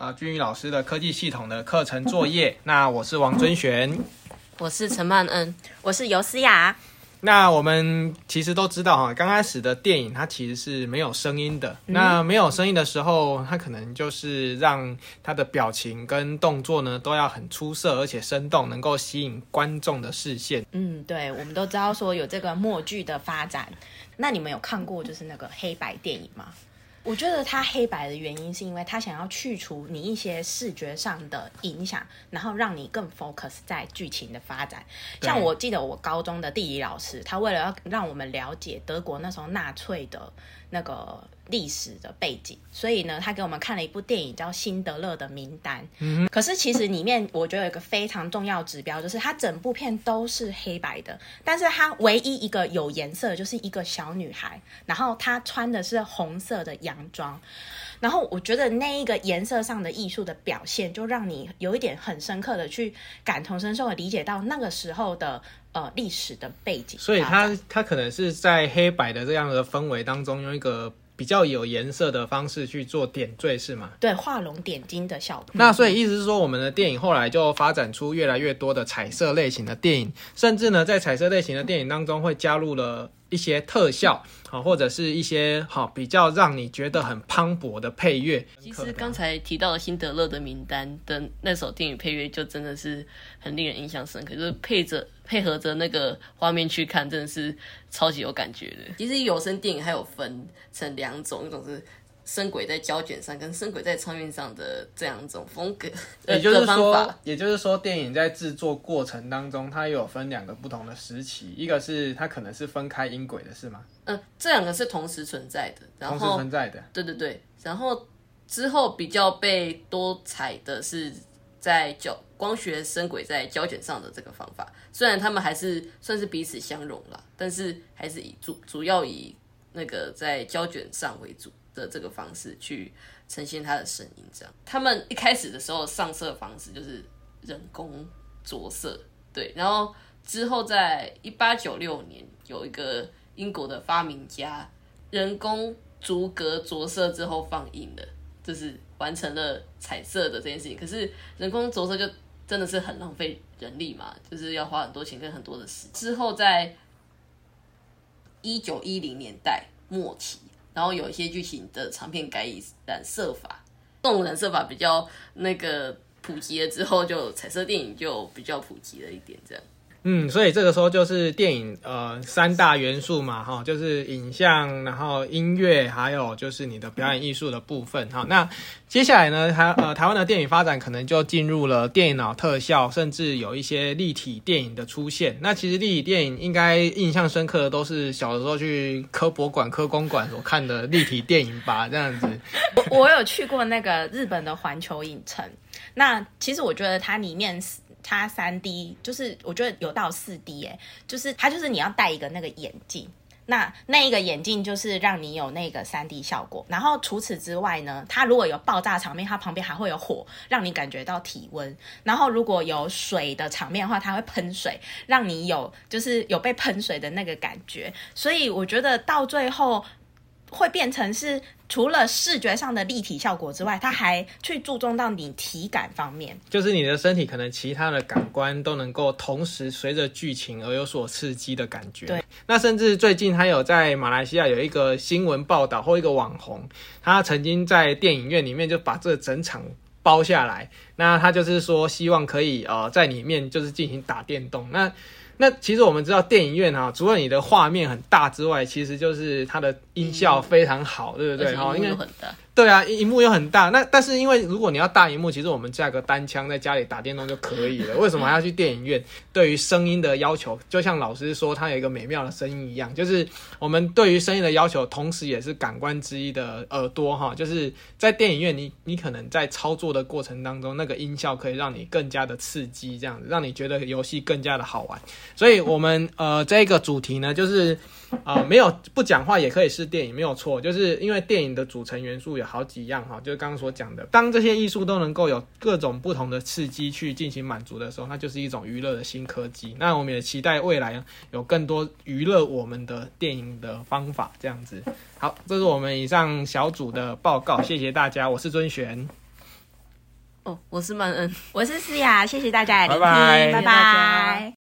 啊君宇老师的科技系统的课程作业。那我是王尊璇，我是陈曼恩，我是尤思雅。那我们其实都知道哈，刚开始的电影它其实是没有声音的。那没有声音的时候，它可能就是让它的表情跟动作呢都要很出色，而且生动，能够吸引观众的视线。嗯，对，我们都知道说有这个默剧的发展。那你们有看过就是那个黑白电影吗？我觉得它黑白的原因是因为它想要去除你一些视觉上的影响，然后让你更 focus 在剧情的发展。像我记得我高中的地理老师，他为了要让我们了解德国那时候纳粹的那个。历史的背景，所以呢，他给我们看了一部电影叫《辛德勒的名单》。嗯，可是其实里面我觉得有一个非常重要指标，就是它整部片都是黑白的，但是它唯一一个有颜色就是一个小女孩，然后她穿的是红色的洋装。然后我觉得那一个颜色上的艺术的表现，就让你有一点很深刻的去感同身受的理解到那个时候的呃历史的背景。所以他他可能是在黑白的这样的氛围当中，用一个。比较有颜色的方式去做点缀是吗？对，画龙点睛的效果。那所以意思是说，我们的电影后来就发展出越来越多的彩色类型的电影，甚至呢，在彩色类型的电影当中会加入了。一些特效啊，或者是一些好比较让你觉得很磅礴的配乐。其实刚才提到的辛德勒的名单的那首电影配乐，就真的是很令人印象深刻，就是配着配合着那个画面去看，真的是超级有感觉的。其实有声电影还有分成两种，一种是。声轨在胶卷上跟声轨在唱片上的这样一种风格，也就是说，也就是说，电影在制作过程当中，它有分两个不同的时期，一个是它可能是分开音轨的，是吗？嗯，这两个是同时存在的，同时存在的，对对对。然后之后比较被多彩的是在胶光学声轨在胶卷上的这个方法，虽然他们还是算是彼此相融了，但是还是以主主要以那个在胶卷上为主。的这个方式去呈现他的声音，这样。他们一开始的时候上色方式就是人工着色，对。然后之后在一八九六年，有一个英国的发明家人工逐格着色之后放映的，就是完成了彩色的这件事情。可是人工着色就真的是很浪费人力嘛，就是要花很多钱跟很多的时。之后在一九一零年代末期。然后有一些剧情的长片改以染色法，这种染色法比较那个普及了之后，就彩色电影就比较普及了一点，这样。嗯，所以这个时候就是电影呃三大元素嘛，哈，就是影像，然后音乐，还有就是你的表演艺术的部分，哈。那接下来呢，台呃台湾的电影发展可能就进入了电脑特效，甚至有一些立体电影的出现。那其实立体电影应该印象深刻的都是小的时候去科博馆、科公馆所看的立体电影吧，这样子。我我有去过那个日本的环球影城，那其实我觉得它里面是它三 D 就是我觉得有到四 D 哎，就是它就是你要戴一个那个眼镜，那那一个眼镜就是让你有那个三 D 效果。然后除此之外呢，它如果有爆炸场面，它旁边还会有火，让你感觉到体温。然后如果有水的场面的话，它会喷水，让你有就是有被喷水的那个感觉。所以我觉得到最后。会变成是除了视觉上的立体效果之外，它还去注重到你体感方面，就是你的身体可能其他的感官都能够同时随着剧情而有所刺激的感觉。对，那甚至最近还有在马来西亚有一个新闻报道或一个网红，他曾经在电影院里面就把这整场包下来，那他就是说希望可以呃在里面就是进行打电动那。那其实我们知道，电影院啊，除了你的画面很大之外，其实就是它的音效非常好，对不对？哈，因为很大。对啊，荧幕又很大，那但是因为如果你要大荧幕，其实我们架个单枪在家里打电动就可以了。为什么还要去电影院？对于声音的要求，就像老师说，它有一个美妙的声音一样，就是我们对于声音的要求，同时也是感官之一的耳朵哈。就是在电影院，你你可能在操作的过程当中，那个音效可以让你更加的刺激，这样子让你觉得游戏更加的好玩。所以，我们呃这个主题呢，就是啊没有不讲话也可以是电影，没有错，就是因为电影的组成元素有。好几样哈，就是刚刚所讲的，当这些艺术都能够有各种不同的刺激去进行满足的时候，那就是一种娱乐的新科技。那我们也期待未来有更多娱乐我们的电影的方法，这样子。好，这是我们以上小组的报告，谢谢大家，我是尊璇。哦，我是曼恩。我是思雅，谢谢大家的聆听，拜拜拜拜